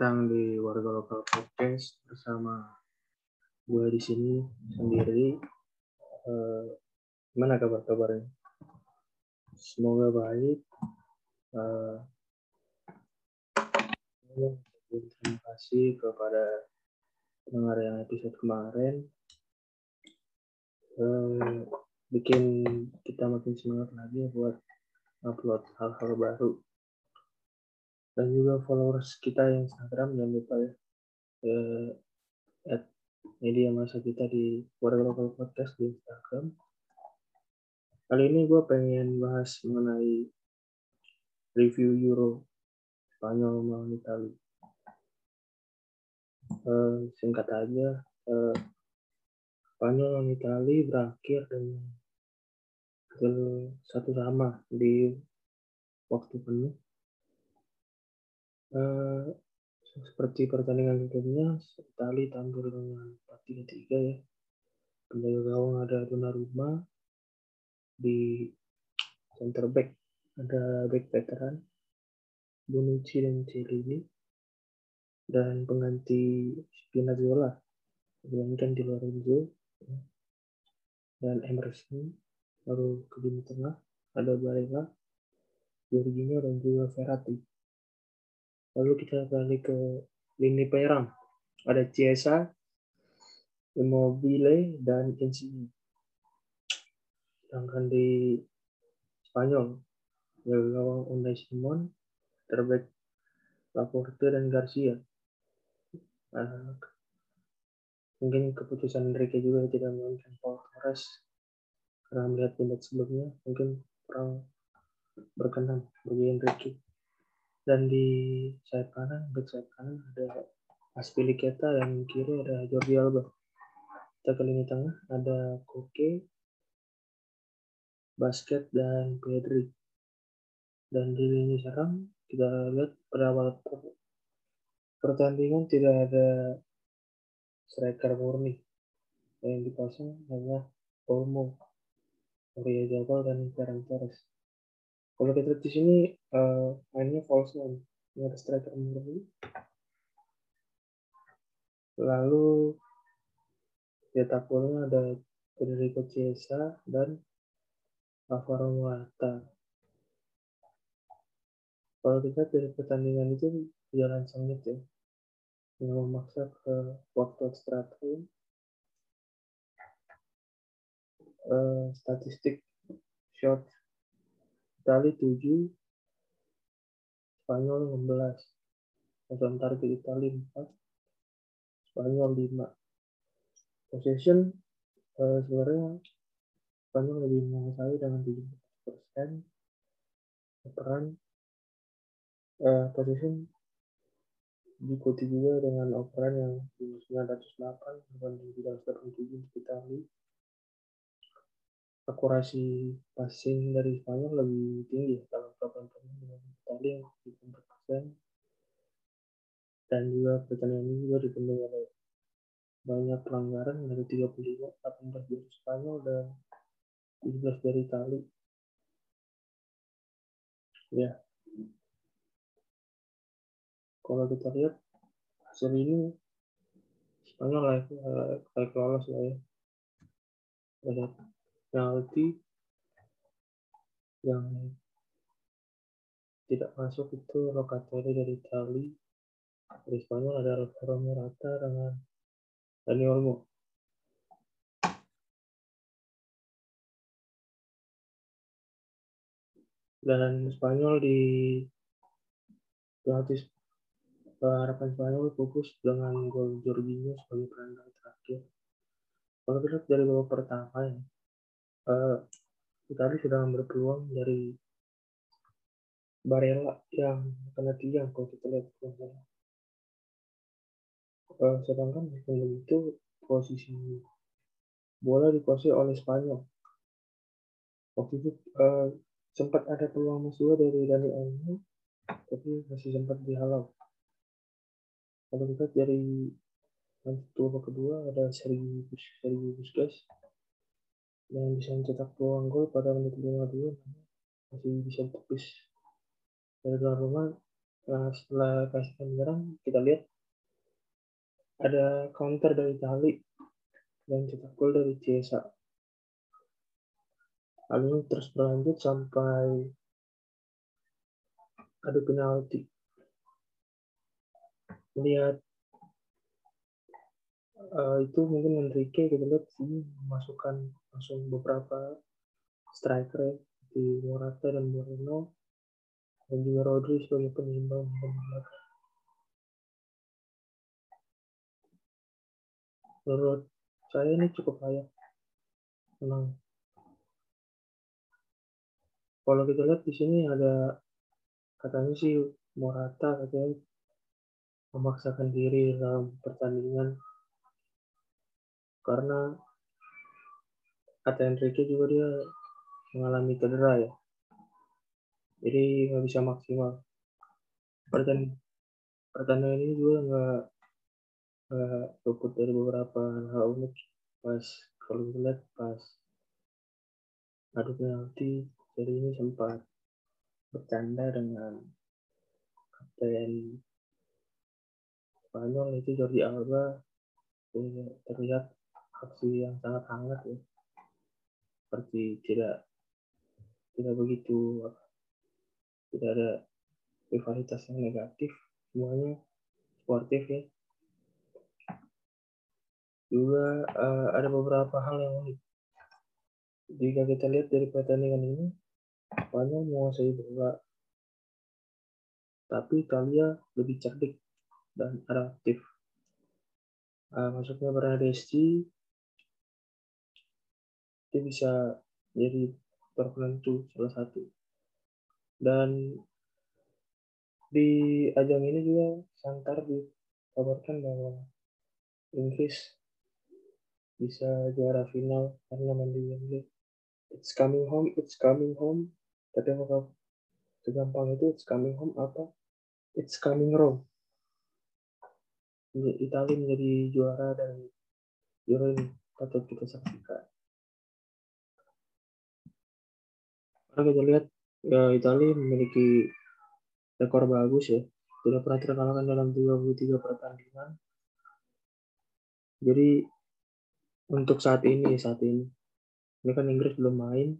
datang di Warga Lokal Podcast bersama gue di sini sendiri. Uh, gimana kabar-kabarnya? Semoga baik. Uh, terima kasih kepada pendengar yang episode kemarin. Uh, bikin kita makin semangat lagi buat upload hal-hal baru dan juga followers kita yang Instagram jangan lupa ya. Eh, media masa kita di Warga Lokal Podcast di Instagram. Kali ini gue pengen bahas mengenai review Euro Spanyol melawan Italia eh, singkat aja eh, Spanyol melawan Italia berakhir dengan satu sama di waktu penuh Uh, seperti pertandingan sebelumnya, Itali tampil dengan 4-3-3 ya. Penjaga gawang ada Donnarumma, di center back ada back veteran Bonucci dan Cellini dan pengganti Spinazzola dimainkan di Lorenzo ya. dan Emerson baru ke lini tengah ada Barella, Jorginho dan juga Verratti Lalu kita balik ke lini penyerang. Ada Chiesa, Immobile, dan Insigne. Sedangkan di Spanyol, gawang Unai Simon, terbaik Laporte dan Garcia. Uh, mungkin keputusan Enrique juga tidak memainkan Paul Torres karena melihat tindak sebelumnya mungkin kurang berkenan bagi Enrique dan di sayap kanan back sayap kanan ada Aspilicueta dan kiri ada Jordi Alba. Kita ke lini tengah ada Koke Basket dan Pedri. Dan di lini serang kita lihat pada awal pertandingan tidak ada striker murni. Yang dipasang hanya Olmo, Maria Jabal dan Ferran Torres kalau kita lihat di sini uh, mainnya false nine, ini ada striker murni. Lalu cetak golnya ada Federico Chiesa dan Alvaro Morata. Kalau kita dari pertandingan itu jalan sengit ya, yang memaksa ke waktu extra. Uh, statistik shot Itali 7, Spanyol 16. Lawan target Itali 4, Spanyol 5. Possession uh, sebenarnya Spanyol lebih menguasai dengan 70%. Peran uh, possession diikuti juga dengan operan yang 908 berbanding 387 untuk Itali akurasi passing dari Spanyol lebih tinggi dalam beberapa dengan Italia yang 74 persen. Dan juga pertandingan ini juga dipenuhi oleh banyak pelanggaran dari 35 18 dari Spanyol dan 17 dari Italia ya. Kalau kita lihat hasil ini Spanyol layak, layak lolos lah ya penalti yang tidak masuk itu Locatelli dari Itali. Dari Spanyol ada Alvaro Morata dengan Dani Olmo. Dan Spanyol di pelatih harapan Spanyol fokus dengan gol Jorginho sebagai penandang terakhir. Kalau kita dari babak pertama ya uh, Itali sedang berpeluang dari Barella yang kena tiang kalau kita lihat uh, sedangkan sebelum itu posisi bola dikuasai oleh Spanyol. Waktu itu uh, sempat ada peluang masuk dari Dani Olmo tapi masih sempat dihalau. Kalau kita dari babak kedua ada Sergio Busquets yang bisa mencetak peluang gol pada menit 52 masih bisa tepis dari luar rumah Nah, setelah kasih menyerang, kita lihat ada counter dari Itali dan cetak gol dari Chiesa. Hal ini terus berlanjut sampai ada penalti. Melihat uh, itu mungkin Enrique kita lihat sini memasukkan langsung beberapa striker di Morata dan Moreno. Dan juga Rodri sebagai penyimbang menurut saya ini cukup layak. Menang. Kalau kita lihat di sini ada katanya sih Morata katanya memaksakan diri dalam pertandingan. Karena kata Enrique juga dia mengalami cedera ya. Jadi nggak bisa maksimal. Pertandingan pertandingan ini juga nggak nggak luput dari beberapa hal unik. Pas kalau kita lihat pas adu penalti jadi ini sempat bercanda dengan kapten Spanyol itu Jordi Alba. Terlihat aksi yang sangat hangat ya seperti tidak tidak begitu tidak ada rivalitas yang negatif semuanya sportif ya. Juga uh, ada beberapa hal yang unik. Jika kita lihat dari pertandingan ini Spanyol menguasai bola tapi Italia lebih cerdik dan adaptif. Uh, masuknya Bernadeschi itu bisa jadi penentu salah satu dan di ajang ini juga Santar dikabarkan bahwa Inggris bisa juara final karena main di Wembley. It's coming home, it's coming home. Tapi apakah segampang itu it's coming home apa? It's coming wrong. Italia menjadi juara dari Euro ini patut kita saksikan. Kalau kita lihat ya Italia memiliki rekor bagus ya. Tidak pernah terkalahkan dalam 33 pertandingan. Jadi untuk saat ini, saat ini, ini kan Inggris belum main.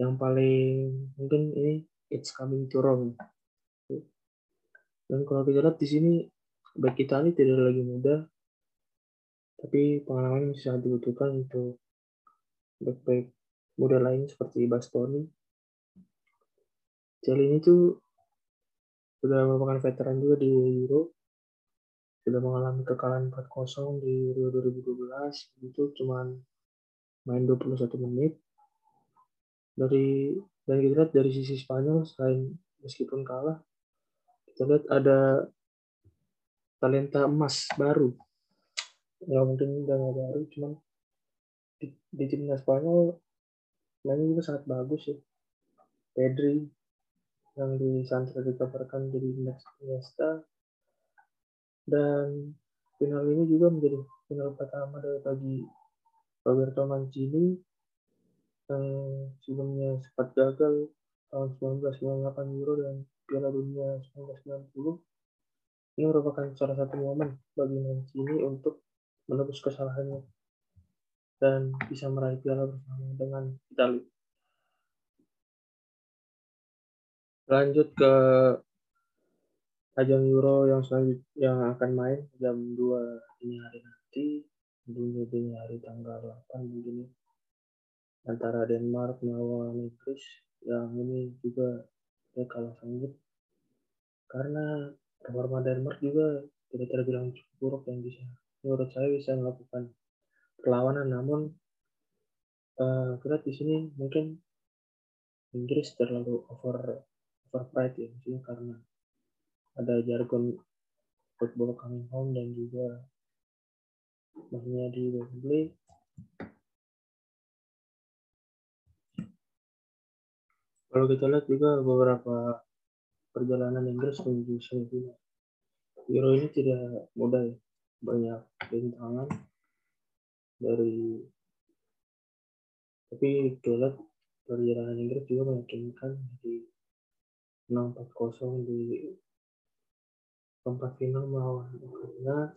Yang paling mungkin ini it's coming to Rome. Dan kalau kita lihat di sini back Italia tidak lagi muda, tapi pengalaman masih sangat dibutuhkan untuk back-back muda lain seperti Bastoni Jali ini tuh sudah merupakan veteran juga di Euro. Sudah mengalami kekalahan 4-0 di Euro 2012. Itu cuma main 21 menit. Dari dari kita lihat dari sisi Spanyol selain meskipun kalah, kita lihat ada talenta emas baru. Ya mungkin udah nggak baru, cuman di, di timnas Spanyol mainnya juga sangat bagus ya. Pedri, yang di Santra dikabarkan jadi next Iniesta. Dan final ini juga menjadi final pertama dari bagi Roberto Mancini yang sebelumnya sempat gagal tahun 1998 Euro dan Piala Dunia 1990 ini merupakan salah satu momen bagi Mancini untuk menebus kesalahannya dan bisa meraih piala bersama dengan Italia. lanjut ke ajang Euro yang selanjutnya yang akan main jam 2 dini hari nanti tentunya dini hari tanggal 8 begini antara Denmark melawan Inggris yang ini juga ya kalah sanggup karena performa Denmark juga tidak terbilang cukup buruk yang bisa menurut saya bisa melakukan perlawanan. Namun uh, kita di sini mungkin Inggris terlalu over pride ya maksudnya karena ada jargon football coming home dan juga mainnya di Wembley kalau kita lihat juga beberapa perjalanan Inggris menuju semifinal. Euro ini tidak mudah ya banyak rintangan dari tapi kita lihat perjalanan Inggris juga meyakinkan di menang 4-0 di perempat final melawan Ukraina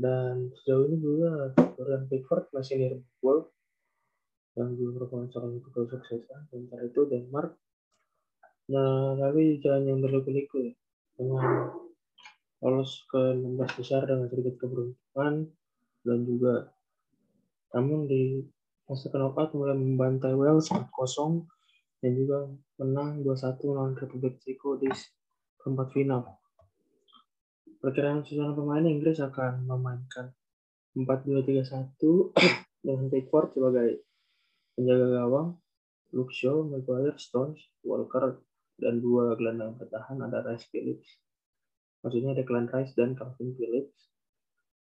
dan sejauh ini juga Dorian Pickford masih di Liverpool yang juga merupakan salah satu kesuksesan sementara itu Denmark nah tapi jalan yang berliku-liku ya dengan lolos ke 16 besar dengan sedikit keberuntungan dan juga namun di fase knockout mulai membantai Wales 4-0 dan juga menang 2-1 melawan Republik Ceko di keempat final. Perkiraan susunan pemain Inggris akan memainkan 4-2-3-1 dengan Pickford sebagai penjaga gawang, Luke Shaw, Maguire, Stones, Walker, dan dua gelandang bertahan ada Rice Phillips. Maksudnya ada Declan Rice dan Calvin Phillips.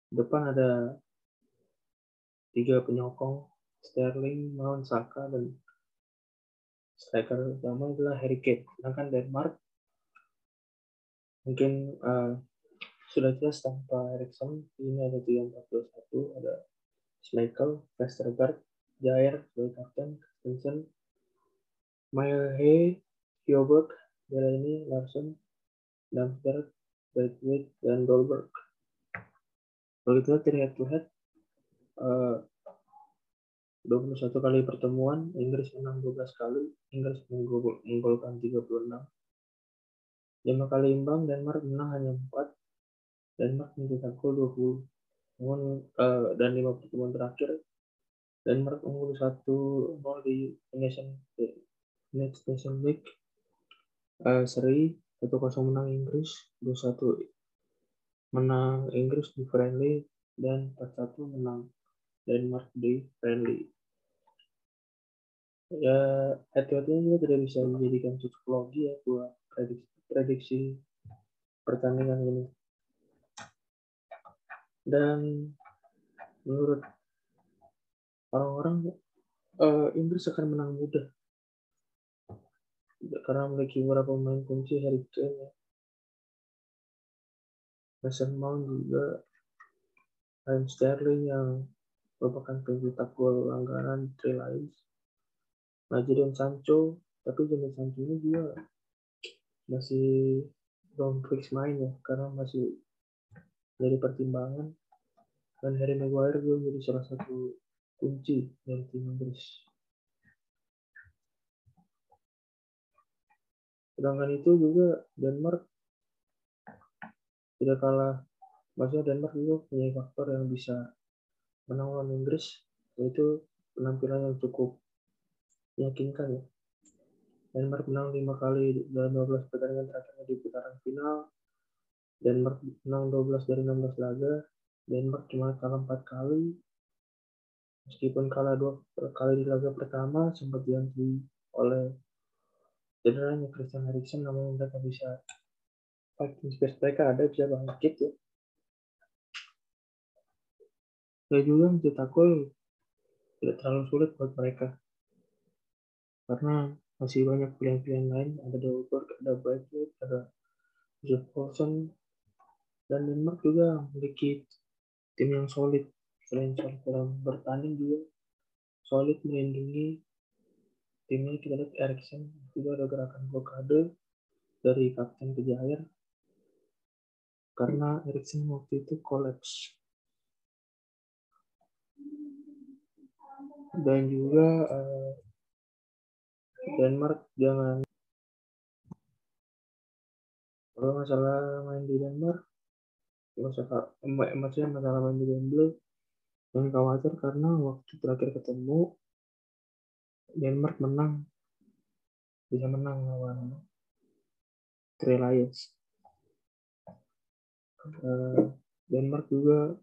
Depan ada tiga penyokong Sterling, Mount, Saka, dan striker utama adalah Harry Kane. Sedangkan Denmark mungkin uh, sudah jelas tanpa Erikson ini ada 3-4-2-1 ada Schmeichel, Vestergaard, Jair sebagai kapten, Christensen, Mailhe, Hjoberg, Delaney, Larson, Damsberg, Braithwaite, dan Dolberg. Kalau kita lihat uh, 21 kali pertemuan, Inggris menang 12 kali, Inggris menggolkan 36. 5 kali imbang, Denmark menang hanya 4, Denmark mencetak gol 20. Namun, uh, dan 5 pertemuan terakhir, Denmark unggul 1-0 di Nation, Next Nation League. Uh, seri 1-0 menang Inggris, 2-1 menang Inggris di friendly, dan 4-1 menang Denmark di friendly ya hati-hatinya juga tidak bisa menjadikan psikologi ya buat prediksi, prediksi pertandingan ini. Dan menurut orang-orang uh, Inggris akan menang mudah karena memiliki beberapa pemain kunci Harry Kane ya. Mason Mount juga Raheem Sterling yang merupakan pencetak gol langganan Three Lions Nah, dan Sancho, tapi Jadon Sancho ini juga masih belum fix main ya, karena masih dari pertimbangan. Dan Harry Maguire juga menjadi salah satu kunci dari tim Inggris. Sedangkan itu juga Denmark tidak kalah. Maksudnya Denmark juga punya faktor yang bisa menang lawan Inggris, yaitu penampilan yang cukup meyakinkan ya. Denmark menang 5 kali dalam 12 pertandingan terakhirnya di putaran final. Denmark menang 12 dari 16 laga. Denmark cuma kalah 4 kali. Meskipun kalah dua kali di laga pertama, sempat dihantui oleh cederanya Christian Eriksen, namun mereka bisa fighting space mereka ada bisa bangkit ya. Dan juga mencetak gol tidak terlalu sulit buat mereka. Karena masih banyak pilihan-pilihan lain. Ada Dolberg, ada Braithwaite, ada Joseph Paulson dan Denmark juga memiliki tim yang solid. Selain solid dalam bertanding juga solid melindungi timnya. Kita lihat Eriksen juga ada gerakan blokade dari kapten Kejair karena Eriksen waktu itu kolaps dan juga uh, Denmark jangan kalau masalah main di Denmark usah maksudnya masalah main di Wembley jangan khawatir karena waktu terakhir ketemu Denmark menang. Bisa menang lawan Three Lions. Uh, Denmark juga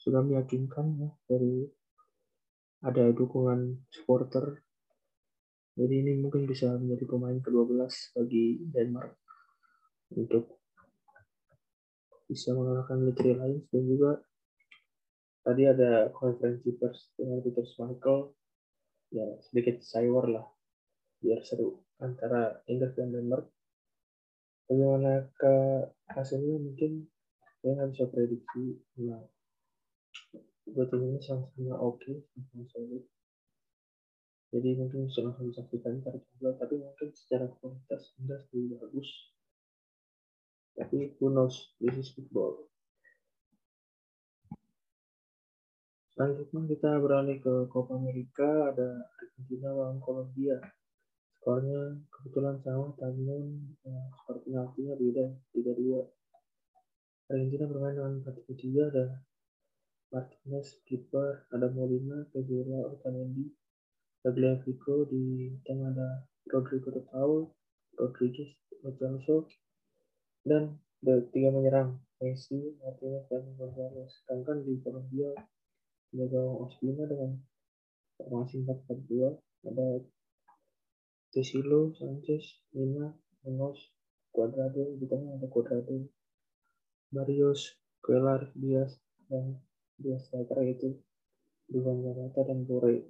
sudah meyakinkan ya dari ada dukungan supporter. Jadi ini mungkin bisa menjadi pemain ke-12 bagi Denmark untuk bisa mengalahkan Litri Lions dan juga tadi ada konferensi pers dengan Peter Schmeichel. Ya sedikit cyber lah biar seru antara Inggris dan Denmark. Bagaimana ke hasilnya mungkin saya nggak bisa prediksi. Nah ini sama-sama oke okay, solid jadi mungkin bisa langsung disaksikan ntar juga tapi mungkin secara kualitas Inggris lebih bagus Tapi who knows, this is football. Selanjutnya kita beralih ke Copa America, ada Argentina lawan Kolombia. Skornya kebetulan sama, namun ya, skor penaltinya beda, 3-2. Argentina bermain dengan 4-3, ada Martinez, kiper, ada Molina, Pedro, Otamendi, Tagliafico, di tengah ada Rodrigo de Paul, Rodriguez, Majalso, dan tiga menyerang Messi, Martinez, dan Gonzalez. Sedangkan di Kolombia ada gawang Ospina dengan formasi 4-4-2, ada Tesilo, Sanchez, Mina, Munoz, Cuadrado, di tengah ada Cuadrado, Barrios, Quelar, Diaz, dan dua striker itu Duvan Zapata dan Borre.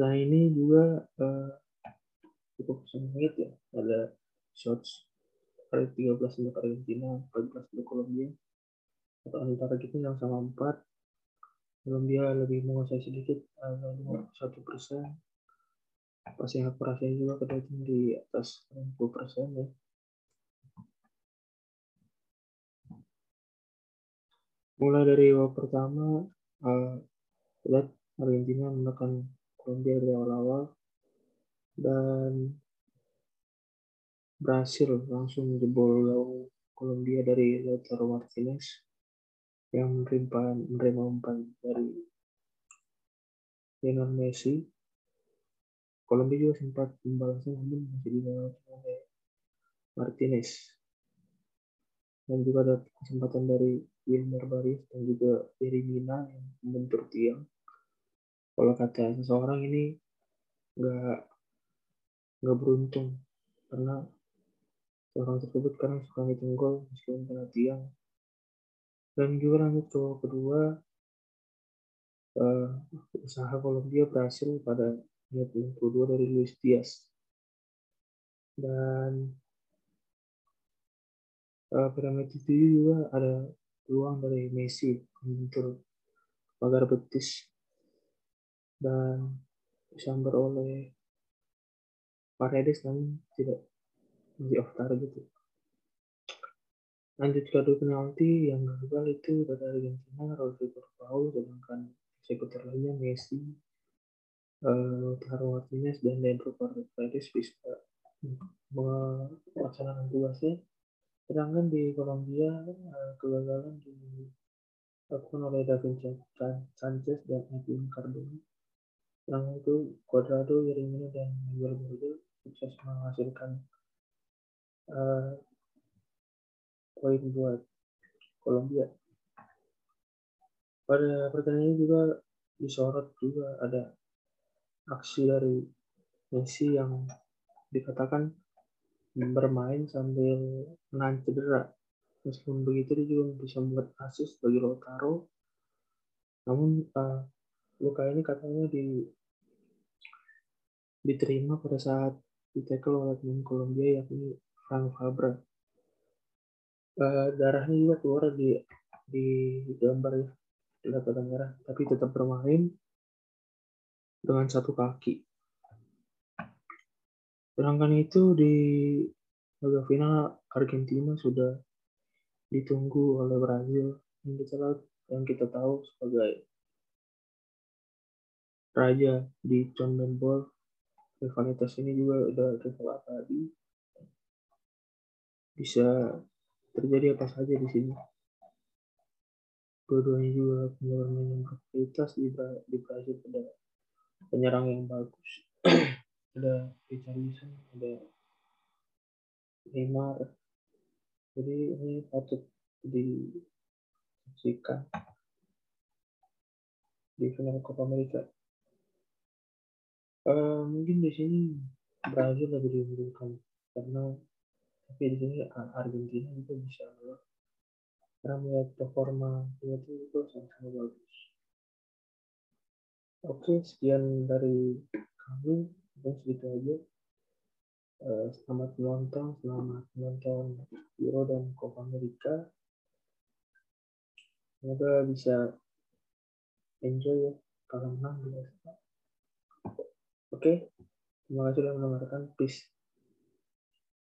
Nah ini juga uh, cukup sengit ya. Ada shots kali 13 untuk Argentina, 14 untuk Kolombia. Atau antara kita yang sama 4. Kolombia lebih menguasai sedikit, ada satu persen. Passing akurasinya juga kedua di atas 60 persen ya. Mulai dari babak pertama, uh, lihat Argentina menekan Kolombia dari awal-awal dan berhasil langsung jebol gawang Kolombia dari Lautaro Martinez yang menerima menerima umpan dari Lionel Messi. Kolombia juga sempat membalasnya namun masih dilewati oleh Martinez. Dan juga ada kesempatan dari Wilmer Barris dan juga dari Mina yang membentur tiang kalau kata seseorang ini nggak nggak beruntung. Karena orang tersebut karena suka ngitung gol meskipun kena tiang. Dan juga lanjut ke kedua uh, usaha Kolombia berhasil pada menit 52 dari Luis Diaz. Dan uh, itu juga ada peluang dari Messi untuk pagar betis dan disambar oleh Paredes namun tidak masih off target. Lanjut ke penalti yang gagal itu dari Argentina Rodrigo Paul sedangkan eksekutor lainnya Messi, uh, Lautaro Martinez dan Leandro Paredes bisa melaksanakan tugasnya. Sedangkan di Kolombia uh, kegagalan dilakukan oleh David Sanchez dan Edwin Cardona Setelah itu, Cuadrado, Yeremia, dan Miguel Borges sukses menghasilkan uh, buat Kolombia. Pada pertandingan juga disorot juga ada aksi dari Messi yang dikatakan bermain sambil menahan cedera. Meskipun begitu dia juga bisa membuat asis bagi Lautaro. Namun uh, luka ini katanya di diterima pada saat ditekel oleh tim Kolombia yakni Frank Fabra. Uh, darahnya juga keluar di di gambar ya pada merah tapi tetap bermain dengan satu kaki. Sedangkan itu di laga final Argentina sudah ditunggu oleh Brazil yang kita yang kita tahu sebagai raja di Conmebol. Rivalitas ini juga udah rival tadi. Bisa terjadi apa saja di sini. Dua-duanya juga punya bermain yang berkualitas di, di Brazil ada penyerang yang bagus ada Richarlison ada Neymar jadi ini patut disaksikan di final Copa America Uh, mungkin di sini Brazil lebih diunggulkan karena tapi di sini Argentina juga bisa karena melihat performa itu itu sama-sama bagus. Oke, sekian dari kami. Mungkin segitu aja. Uh, selamat menonton, selamat menonton Euro dan Copa America. Semoga bisa enjoy ya kalau menang biasa. Oke, terima kasih sudah mendengarkan. Peace.